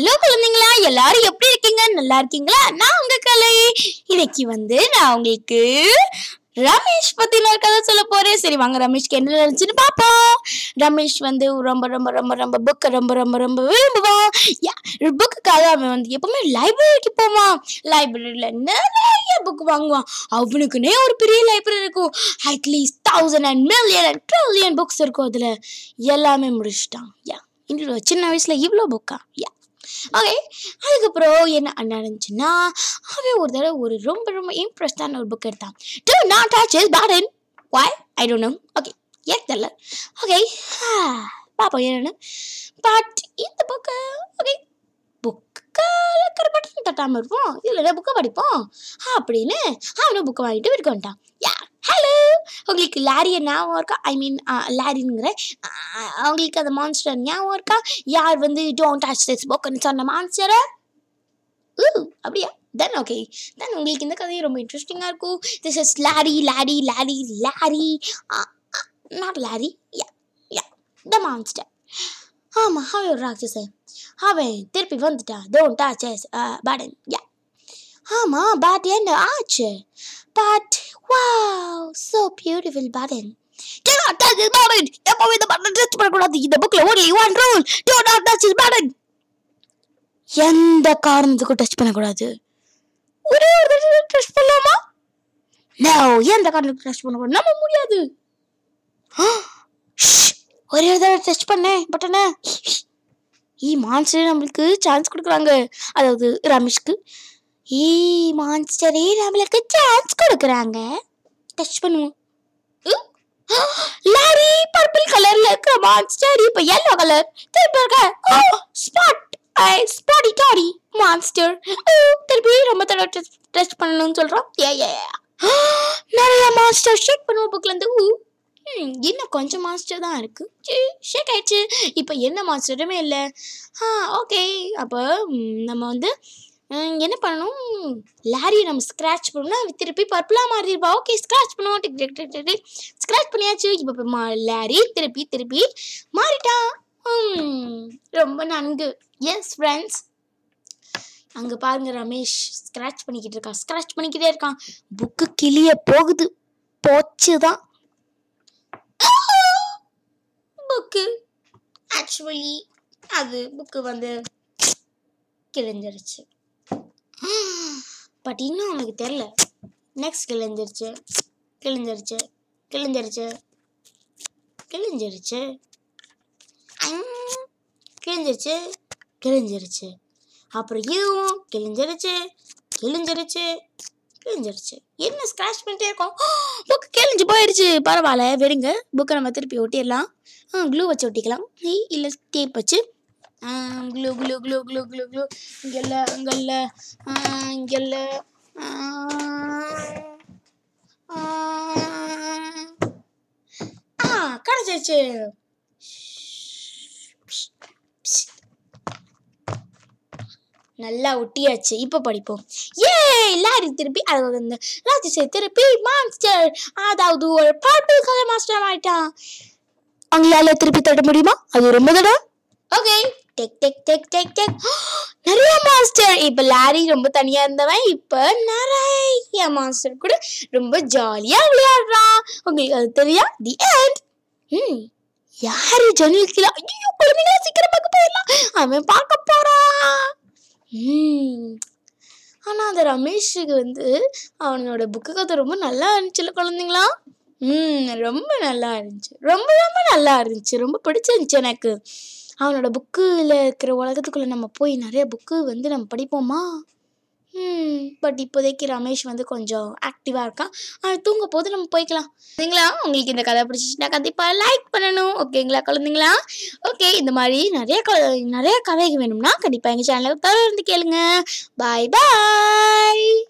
Hello குழந்தைங்களா? எல்லாரும் எப்படி இருக்கீங்க? நல்லா இருக்கீங்களா? நான் உங்க கலை. இன்னைக்கு வந்து நான் உங்களுக்கு ரமேஷ் பத்தின கதை சொல்ல போறேன். சரி வாங்க ரமேஷ்க்கு என்ன நினைச்சுன்னு பார்ப்போம். ரமேஷ் வந்து ரொம்ப ரொம்ப ரொம்ப ரொம்ப புக்கை ரொம்ப ரொம்ப ரொம்ப விரும்புவான். புக்குக்காக அவன் வந்து எப்பவுமே லைப்ரரிக்கு போவான். லைப்ரரியில நிறைய புக் வாங்குவான். அவனுக்குன்னே ஒரு பெரிய லைப்ரரி இருக்கும். At least thousand and million and trillion books இருக்கும் அதுல. எல்லாமே முடிச்சிட்டான். யா இன்னொரு சின்ன வயசுல இவ்வளோ புக்கா யா ஓகே அதுக்கப்புறம் என்ன நடந்துச்சுன்னா அவன் ஒரு தடவை ஒரு ரொம்ப ரொம்ப இம்ப்ரெஸ்டான ஒரு புக் எடுத்தான். Do not touch is button why I don't know okay ஏன் தெரில ஓகே பாப்போம் என்னென்னு. பட் இந்த புக்கு ஓகே புக்கில் இருக்கிற பட்டன் தட்டாமல் இருப்போம். இதில் புக்கை படிப்போம்? அப்படின்னு அவனும் புக்கை வாங்கிட்டு வீட்டுக்கு வந்துட்டான். யா உங்களுக்கு லாரியை ஞாபகம் இருக்கா? ஐ மீன் லாரிங்கிற அவங்களுக்கு அந்த மான்ஸ்டர் ஞாபகம் இருக்கா? யார் வந்து டோன்ட் டச் திஸ் புக்னு சொன்ன மான்ஸ்டரை அப்படியா? தென் ஓகே தென் உங்களுக்கு இந்த கதையும் ரொம்ப இன்ட்ரெஸ்டிங்காக இருக்கும். This is Larry Larry Larry Larry. Not Larry. Yeah yeah the monster ஆமாம் அவன் ஒரு ராட்சசன். அவன் திருப்பி வந்துட்டான். Don't touch is button yeah ஆமாம் பட் என்ன ஆச்சு. But wow so beautiful button Do not touch this button. எப்பவும் இந்த பட்டன் டச் பண்ணக்கூடாது? இந்த புக்ல only one rule. Do not touch this button. எந்த காரணத்துக்கும் டச் பண்ணக்கூடாது. ஒரே ஒரு தடவை டச் பண்ணலாமா? நோ எந்த காரணத்துக்கும் டச் பண்ணக்கூடாது. நம்ம முடியாது. ஒரே ஒரு தடவை டச் பண்ணேன் பட்டனை ஈ மான்ஸ்டர் நம்மளுக்கு சான்ஸ் கொடுக்குறாங்க. அதாவது ரமேஷ்க்கு. ஈ மான்ஸ்டரே நம்மளுக்கு சான்ஸ் கொடுக்குறாங்க. டச் பண்ணுவோம். லாரி பர்பிள் கலர்ல இருக்க மான்ஸ்டர் இப்ப எல்லோ கலர் திருப்பி இருக்க spot I spotty daddy monster திருப்பி ரொம்ப தடவை டச் பண்ணணும்னு சொல்றோம். ஏ ஏ நிறைய மான்ஸ்டர் ஷேக் பண்ணுவோம் புக்ல இருந்து. ஊ இன்னும் கொஞ்சம் மாஸ்டர் தான் இருக்கு. ஷேக் ஆயிடுச்சு. இப்போ என்ன மாஸ்டருமே இல்லை. ஆ ஓகே அப்போ நம்ம வந்து என்ன பண்ணணும்? லாரியை நம்ம ஸ்க்ராட்ச் பண்ணோம்னா அவ திருப்பி பர்பிளாக மாறிடுப்பா. ஓகே ஸ்க்ராட்ச் பண்ணுவோம். Tick tick tick tick scratch பண்ணியாச்சு. இப்போ மா லாரி திருப்பி திருப்பி மாறிட்டான் ரொம்ப நன்கு. எஸ் ஃப்ரெண்ட்ஸ் அங்கே பாருங்க ரமேஷ் ஸ்க்ராட்ச் பண்ணிக்கிட்டு இருக்கான். ஸ்க்ராட்ச் பண்ணிக்கிட்டே இருக்கான். புக்கு கிளிய போகுது. போச்சு தான் புக்கு ஆக்சுவலி அது புக்கு வந்து கிழிஞ்சிருச்சு. பட் இன்னும் அவனுக்கு தெரில நெக்ஸ்ட் கிழிஞ்சிருச்சு. கிழிஞ்சிருச்சு. கிழிஞ்சிருச்சு. கிழிஞ்சிருச்சு. கிழிஞ்சிருச்சு. கிழிஞ்சிருச்சு. அப்புறம் இதுவும் கிழிஞ்சிருச்சு. கிழிஞ்சிருச்சு. கிழிஞ்சிருச்சு. என்ன ஸ்க்ராச் பண்ணிட்டே இருக்கோம்? புக்கு கிழிஞ்சு போயிடுச்சு பரவாயில்ல வெடுங்க. புக்கை நம்ம திருப்பி ஒட்டிடலாம். க்ளூ வச்சு ஒட்டிக்கலாம். இல்லை டேப் வச்சு. க்ளூ குளு குளு குளு குளு குளு. இங்கெல்ல அங்கெல்ல அங்கே ஆ கிடச்சிருச்சு நல்லா ஒட்டியாச்சு. இப்போ படிப்போம். ஏ லாரி திருப்பி அது வந்து ராஜேஷை திருப்பி மான்ஸ்டர் அதாவது ஒரு பர்பிள் கலர் மாஸ்டர் ஆயிட்டான். அவங்களால திருப்பி தட்ட முடியுமா? அது ரொம்ப தடம் ஓகே டெக் டெக் டெக் டெக் டெக் நிறைய மாஸ்டர் இப்போ லாரி ரொம்ப தனியாக இருந்தவன் இப்போ நிறைய மாஸ்டர் கூட ரொம்ப ஜாலியாக விளையாடுறான். உங்களுக்கு அது தெரியா? தி எண்ட் ம். யாரு ஜன்னல் கீழே? ஐயோ குழந்தைங்களா சீக்கிரம் பார்க்க போயிடலாம். அவன் பார்க்க போறான். ம். ஆனா அந்த ரமேஷுக்கு வந்து அவனோட புக்கு கதை ரொம்ப நல்லா இருந்துச்சுல குழந்தைங்களா? ம் ரொம்ப நல்லா இருந்துச்சு. ரொம்ப ரொம்ப நல்லா இருந்துச்சு. ரொம்ப பிடிச்சிருந்துச்சு எனக்கு. அவனோட புக்கில் இருக்கிற உலகத்துக்குள்ளே நம்ம போய் நிறைய புக்கு வந்து நம்ம படிப்போமா? பட் இப்போதைக்கு ரமேஷ் வந்து கொஞ்சம் ஆக்டிவாக இருக்கான். அவன் தூங்க போது நம்ம போய்க்கலாம். சரிங்களா? உங்களுக்கு இந்த கதை பிடிச்சிச்சுன்னா கண்டிப்பாக லைக் பண்ணணும். ஓகேங்களா குழந்தைங்களா? ஓகே இந்த மாதிரி நிறைய நிறைய கதைகள் வேணும்னா கண்டிப்பாக எங்கள் சேனலுக்கு தொடர்ந்து கேளுங்க. பாய் பாய்